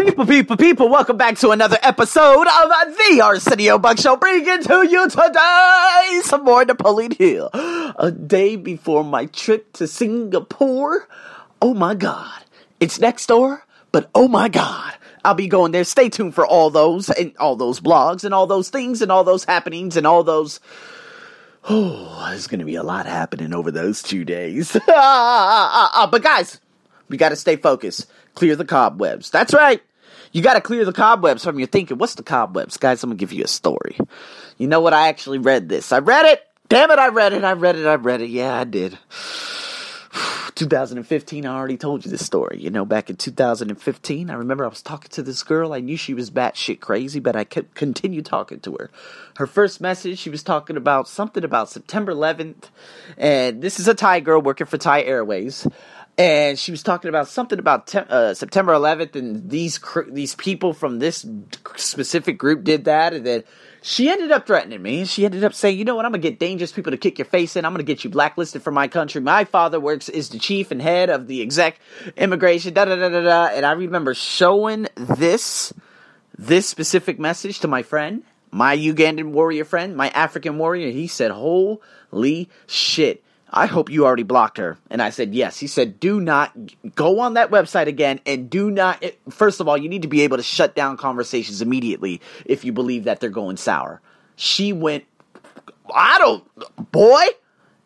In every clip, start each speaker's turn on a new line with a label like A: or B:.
A: People, people, people, welcome back to another episode of the Arsenio Buck Show, bringing to you today some more Napoleon Hill. A day before my trip to Singapore. Oh my god. It's next door, but oh my god. I'll be going there. Stay tuned for all those and all those blogs and all those things and all those happenings and all those. Oh, there's going to be a lot happening over those two days. Ah, ah, ah, but guys, we got to stay focused. Clear the cobwebs. That's right. You got to clear the cobwebs from your thinking. What's the cobwebs? Guys, I'm going to give you a story. You know what? I actually read this. I read it. Damn it, I read it. I read it. I read it. Yeah, I did. 2015, I already told you this story. You know, back in 2015, I remember I was talking to this girl. I knew she was batshit crazy, but I kept continue talking to her. Her first message, she was talking about something about September 11th, and this is a Thai girl working for Thai Airways and she was talking about something about te- uh, September 11th, and these cr- these people from this specific group did that, and then she ended up threatening me. She ended up saying, "You know what? I'm gonna get dangerous people to kick your face in. I'm gonna get you blacklisted from my country. My father works is the chief and head of the exec immigration." Da da da da da. And I remember showing this this specific message to my friend, my Ugandan warrior friend, my African warrior. He said, "Holy shit." I hope you already blocked her. And I said, yes. He said, do not go on that website again and do not. First of all, you need to be able to shut down conversations immediately if you believe that they're going sour. She went, I don't, boy.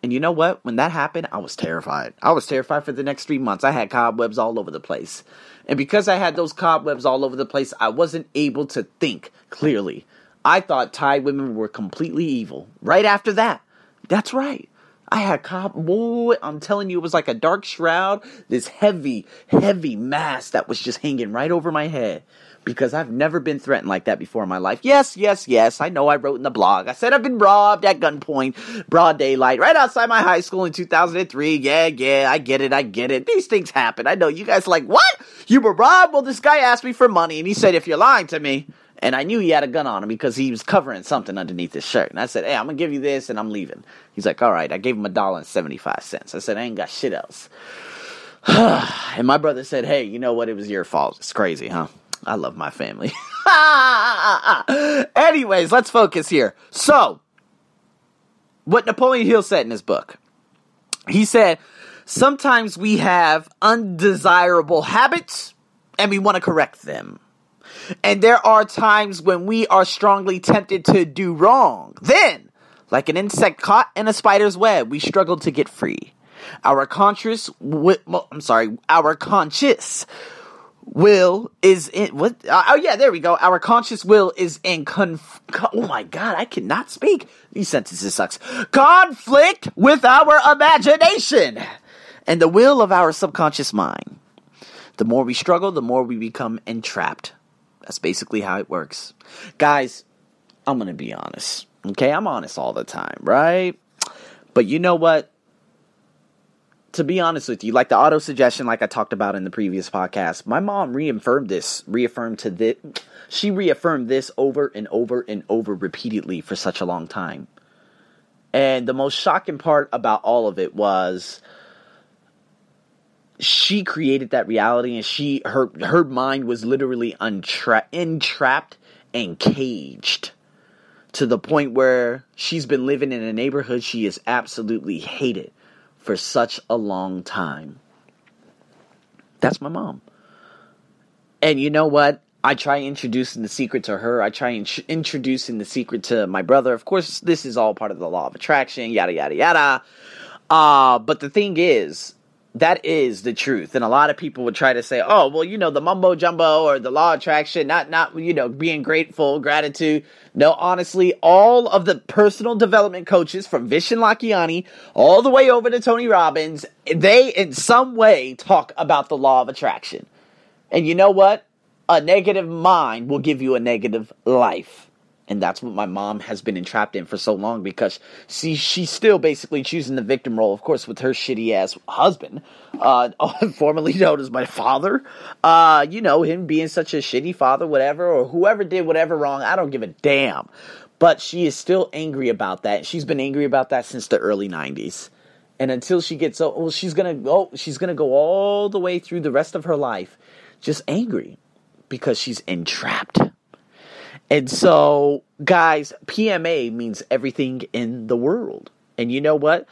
A: And you know what? When that happened, I was terrified. I was terrified for the next three months. I had cobwebs all over the place. And because I had those cobwebs all over the place, I wasn't able to think clearly. I thought Thai women were completely evil. Right after that. That's right. I had cop boy, I'm telling you, it was like a dark shroud, this heavy, heavy mass that was just hanging right over my head. Because I've never been threatened like that before in my life. Yes, yes, yes. I know I wrote in the blog. I said I've been robbed at gunpoint, broad daylight, right outside my high school in 2003. Yeah, yeah, I get it, I get it. These things happen. I know you guys like, what? You were robbed? Well, this guy asked me for money and he said, if you're lying to me, and I knew he had a gun on him because he was covering something underneath his shirt. And I said, Hey, I'm gonna give you this and I'm leaving. He's like, All right. I gave him a dollar and 75 cents. I said, I ain't got shit else. and my brother said, Hey, you know what? It was your fault. It's crazy, huh? I love my family. Anyways, let's focus here. So, what Napoleon Hill said in his book, he said, Sometimes we have undesirable habits and we want to correct them. And there are times when we are strongly tempted to do wrong. Then, like an insect caught in a spider's web, we struggle to get free. Our conscious, wi- I'm sorry, our conscious will is in what? Uh, oh yeah, there we go. Our conscious will is in conf. Oh my god, I cannot speak. These sentences sucks. Conflict with our imagination and the will of our subconscious mind. The more we struggle, the more we become entrapped. That's basically how it works. Guys, I'm going to be honest. Okay, I'm honest all the time, right? But you know what? To be honest with you, like the auto suggestion, like I talked about in the previous podcast, my mom reaffirmed this, reaffirmed to this, she reaffirmed this over and over and over repeatedly for such a long time. And the most shocking part about all of it was she created that reality and she her her mind was literally untra- entrapped and caged to the point where she's been living in a neighborhood she is absolutely hated for such a long time. That's my mom. And you know what? I try introducing the secret to her. I try in- introducing the secret to my brother. Of course, this is all part of the law of attraction, yada, yada, yada. Uh, but the thing is, that is the truth. And a lot of people would try to say, oh, well, you know, the mumbo jumbo or the law of attraction, not, not, you know, being grateful, gratitude. No, honestly, all of the personal development coaches from Vishen Lakhiani all the way over to Tony Robbins, they in some way talk about the law of attraction. And you know what? A negative mind will give you a negative life. And that's what my mom has been entrapped in for so long because she she's still basically choosing the victim role, of course, with her shitty ass husband, uh, formerly known as my father. Uh, you know, him being such a shitty father, whatever, or whoever did whatever wrong, I don't give a damn. But she is still angry about that. She's been angry about that since the early '90s, and until she gets oh, well, she's gonna go. She's gonna go all the way through the rest of her life, just angry because she's entrapped. And so, guys, PMA means everything in the world. And you know what?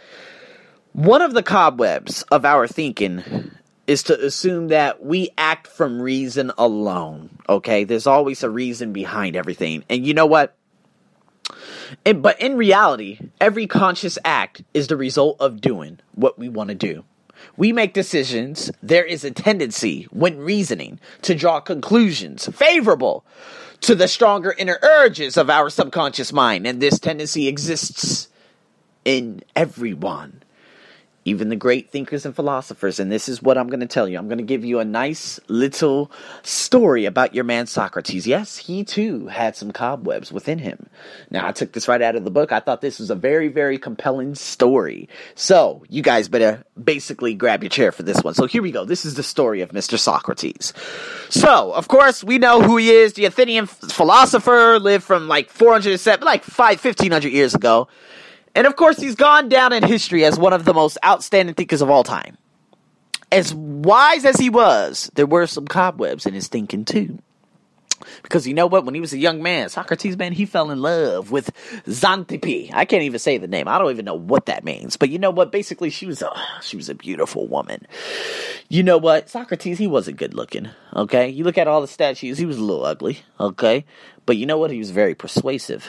A: One of the cobwebs of our thinking is to assume that we act from reason alone. Okay? There's always a reason behind everything. And you know what? And, but in reality, every conscious act is the result of doing what we want to do. We make decisions. There is a tendency, when reasoning, to draw conclusions favorable to the stronger inner urges of our subconscious mind. And this tendency exists in everyone even the great thinkers and philosophers. And this is what I'm going to tell you. I'm going to give you a nice little story about your man Socrates. Yes, he too had some cobwebs within him. Now, I took this right out of the book. I thought this was a very, very compelling story. So, you guys better basically grab your chair for this one. So, here we go. This is the story of Mr. Socrates. So, of course, we know who he is. The Athenian philosopher lived from like 407, like 5, 1500 years ago. And of course, he's gone down in history as one of the most outstanding thinkers of all time. As wise as he was, there were some cobwebs in his thinking too. Because you know what? When he was a young man, Socrates, man, he fell in love with Xantippe. I can't even say the name. I don't even know what that means. But you know what? Basically, she was a she was a beautiful woman. You know what? Socrates, he wasn't good looking. Okay, you look at all the statues, he was a little ugly. Okay, but you know what? He was very persuasive.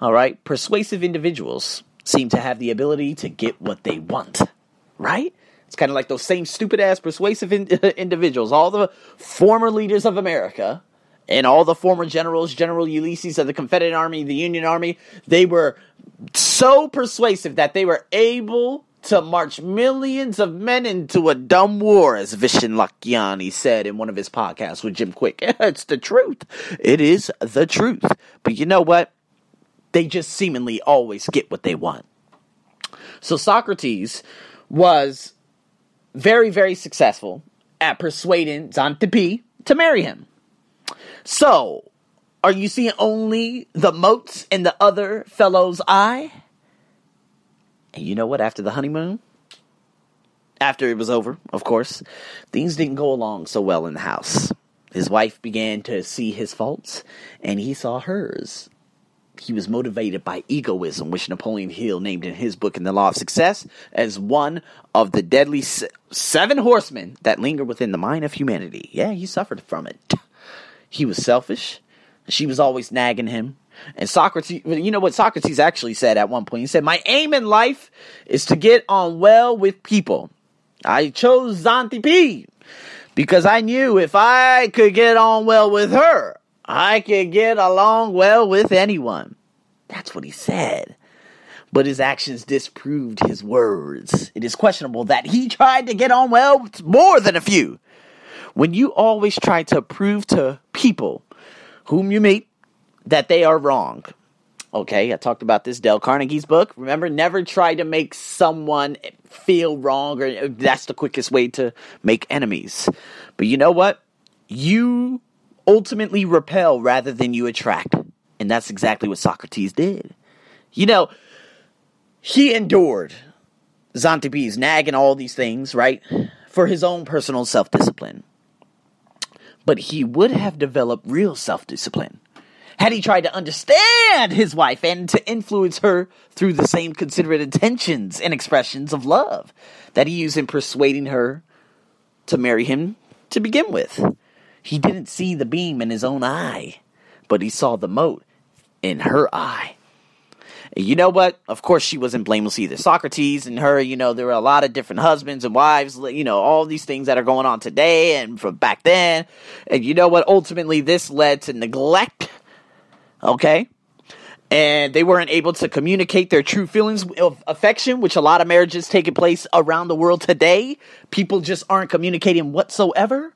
A: All right? Persuasive individuals seem to have the ability to get what they want. Right? It's kind of like those same stupid ass persuasive in- individuals, all the former leaders of America and all the former generals, General Ulysses of the Confederate Army, the Union Army, they were so persuasive that they were able to march millions of men into a dumb war, as Vishen Lakhiani said in one of his podcasts with Jim Kwik. it's the truth. It is the truth. But you know what? They just seemingly always get what they want. So Socrates was very, very successful at persuading Xantippe to marry him. So, are you seeing only the motes in the other fellow's eye? And you know what? After the honeymoon, after it was over, of course, things didn't go along so well in the house. His wife began to see his faults, and he saw hers he was motivated by egoism, which Napoleon Hill named in his book In the Law of Success as one of the deadly seven horsemen that linger within the mind of humanity. Yeah, he suffered from it. He was selfish. She was always nagging him. And Socrates, you know what Socrates actually said at one point? He said, My aim in life is to get on well with people. I chose Xantippe because I knew if I could get on well with her, I can get along well with anyone. That's what he said. But his actions disproved his words. It is questionable that he tried to get on well with more than a few. When you always try to prove to people whom you meet that they are wrong, okay, I talked about this Dale Carnegie's book. Remember, never try to make someone feel wrong, or that's the quickest way to make enemies. But you know what? You ultimately repel rather than you attract. And that's exactly what Socrates did. You know, he endured Xantippe's nagging all these things, right? For his own personal self discipline. But he would have developed real self discipline had he tried to understand his wife and to influence her through the same considerate intentions and expressions of love that he used in persuading her to marry him to begin with. He didn't see the beam in his own eye, but he saw the mote in her eye. You know what? Of course, she wasn't blameless either. Socrates and her, you know, there were a lot of different husbands and wives, you know, all these things that are going on today and from back then. And you know what? Ultimately, this led to neglect. Okay? And they weren't able to communicate their true feelings of affection, which a lot of marriages taking place around the world today. People just aren't communicating whatsoever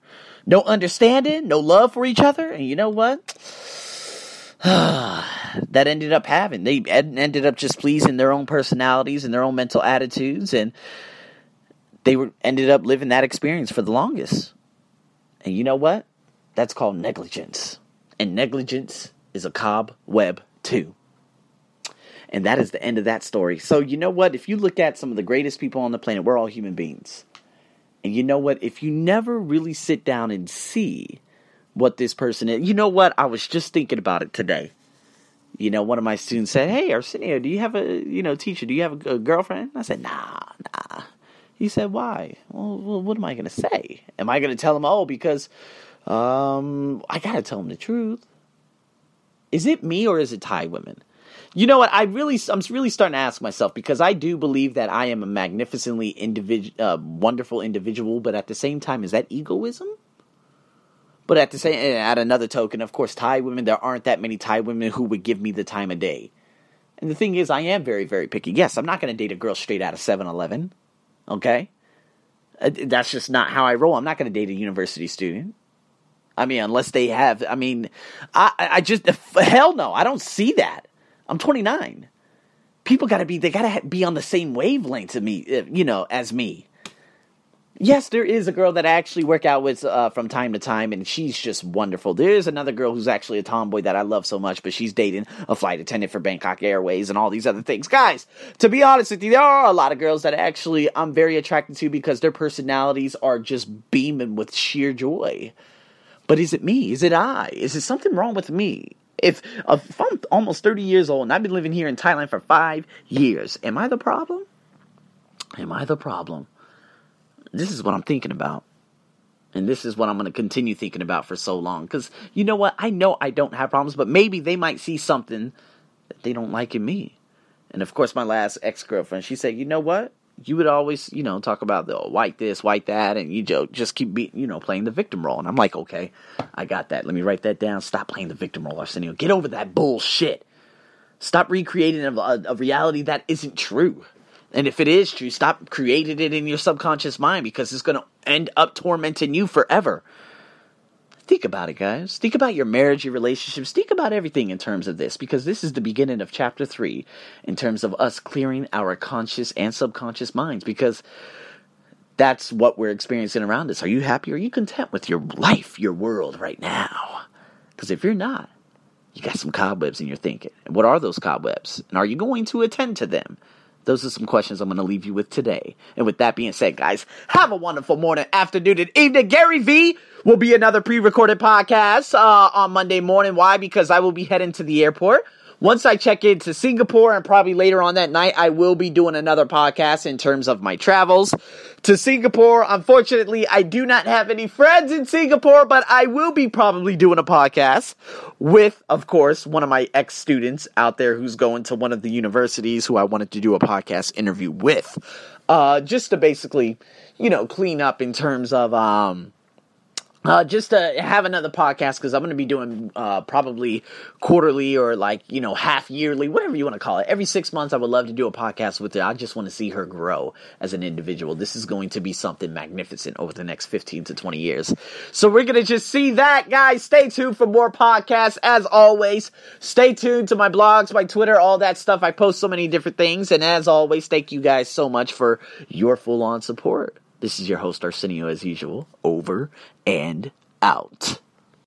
A: no understanding, no love for each other. And you know what? that ended up having. They ended up just pleasing their own personalities and their own mental attitudes. And they were ended up living that experience for the longest. And you know what? That's called negligence. And negligence is a cobweb too. And that is the end of that story. So, you know what? If you look at some of the greatest people on the planet, we're all human beings. And you know what? If you never really sit down and see what this person is. You know what? I was just thinking about it today. You know, one of my students said, "Hey, Arsenio, do you have a you know teacher? Do you have a, a girlfriend?" I said, "Nah, nah." He said, "Why?" Well, what am I going to say? Am I going to tell him, "Oh, because um, I got to tell him the truth"? Is it me or is it Thai women? You know what? I really, I'm really starting to ask myself because I do believe that I am a magnificently individual, uh, wonderful individual, but at the same time, is that egoism? But at the same, at another token, of course, Thai women, there aren't that many Thai women who would give me the time of day. And the thing is, I am very, very picky. Yes, I'm not going to date a girl straight out of 7 Eleven. Okay? Uh, that's just not how I roll. I'm not going to date a university student. I mean, unless they have, I mean, I, I just, hell no, I don't see that. I'm 29. People got to be, they got to be on the same wavelength to me, uh, you know, as me. Yes, there is a girl that I actually work out with uh, from time to time, and she's just wonderful. There is another girl who's actually a tomboy that I love so much, but she's dating a flight attendant for Bangkok Airways and all these other things. Guys, to be honest with you, there are a lot of girls that actually I'm very attracted to because their personalities are just beaming with sheer joy. But is it me? Is it I? Is there something wrong with me? If, uh, if I'm almost 30 years old and I've been living here in Thailand for five years, am I the problem? Am I the problem? this is what I'm thinking about. And this is what I'm going to continue thinking about for so long. Because you know what? I know I don't have problems, but maybe they might see something that they don't like in me. And of course, my last ex girlfriend, she said, you know what? You would always, you know, talk about the oh, white this, white that, and you just keep, you know, playing the victim role. And I'm like, okay, I got that. Let me write that down. Stop playing the victim role, Arsenio. Get over that bullshit. Stop recreating a, a reality that isn't true. And if it is true, stop creating it in your subconscious mind because it's going to end up tormenting you forever. Think about it, guys. Think about your marriage, your relationships. Think about everything in terms of this because this is the beginning of chapter three in terms of us clearing our conscious and subconscious minds because that's what we're experiencing around us. Are you happy? Are you content with your life, your world right now? Because if you're not, you got some cobwebs in your thinking. And what are those cobwebs? And are you going to attend to them? Those are some questions I'm going to leave you with today. And with that being said, guys, have a wonderful morning, afternoon, and evening. Gary V will be another pre-recorded podcast uh, on Monday morning. Why? Because I will be heading to the airport once I check into Singapore and probably later on that night, I will be doing another podcast in terms of my travels to Singapore. Unfortunately, I do not have any friends in Singapore, but I will be probably doing a podcast with, of course, one of my ex students out there who's going to one of the universities who I wanted to do a podcast interview with. Uh, just to basically, you know, clean up in terms of, um, uh, just to have another podcast because I'm going to be doing uh, probably quarterly or like you know half yearly, whatever you want to call it. Every six months, I would love to do a podcast with her. I just want to see her grow as an individual. This is going to be something magnificent over the next 15 to 20 years. So we're going to just see that, guys. Stay tuned for more podcasts. As always, stay tuned to my blogs, my Twitter, all that stuff. I post so many different things, and as always, thank you guys so much for your full on support. This is your host Arsenio as usual. Over and out.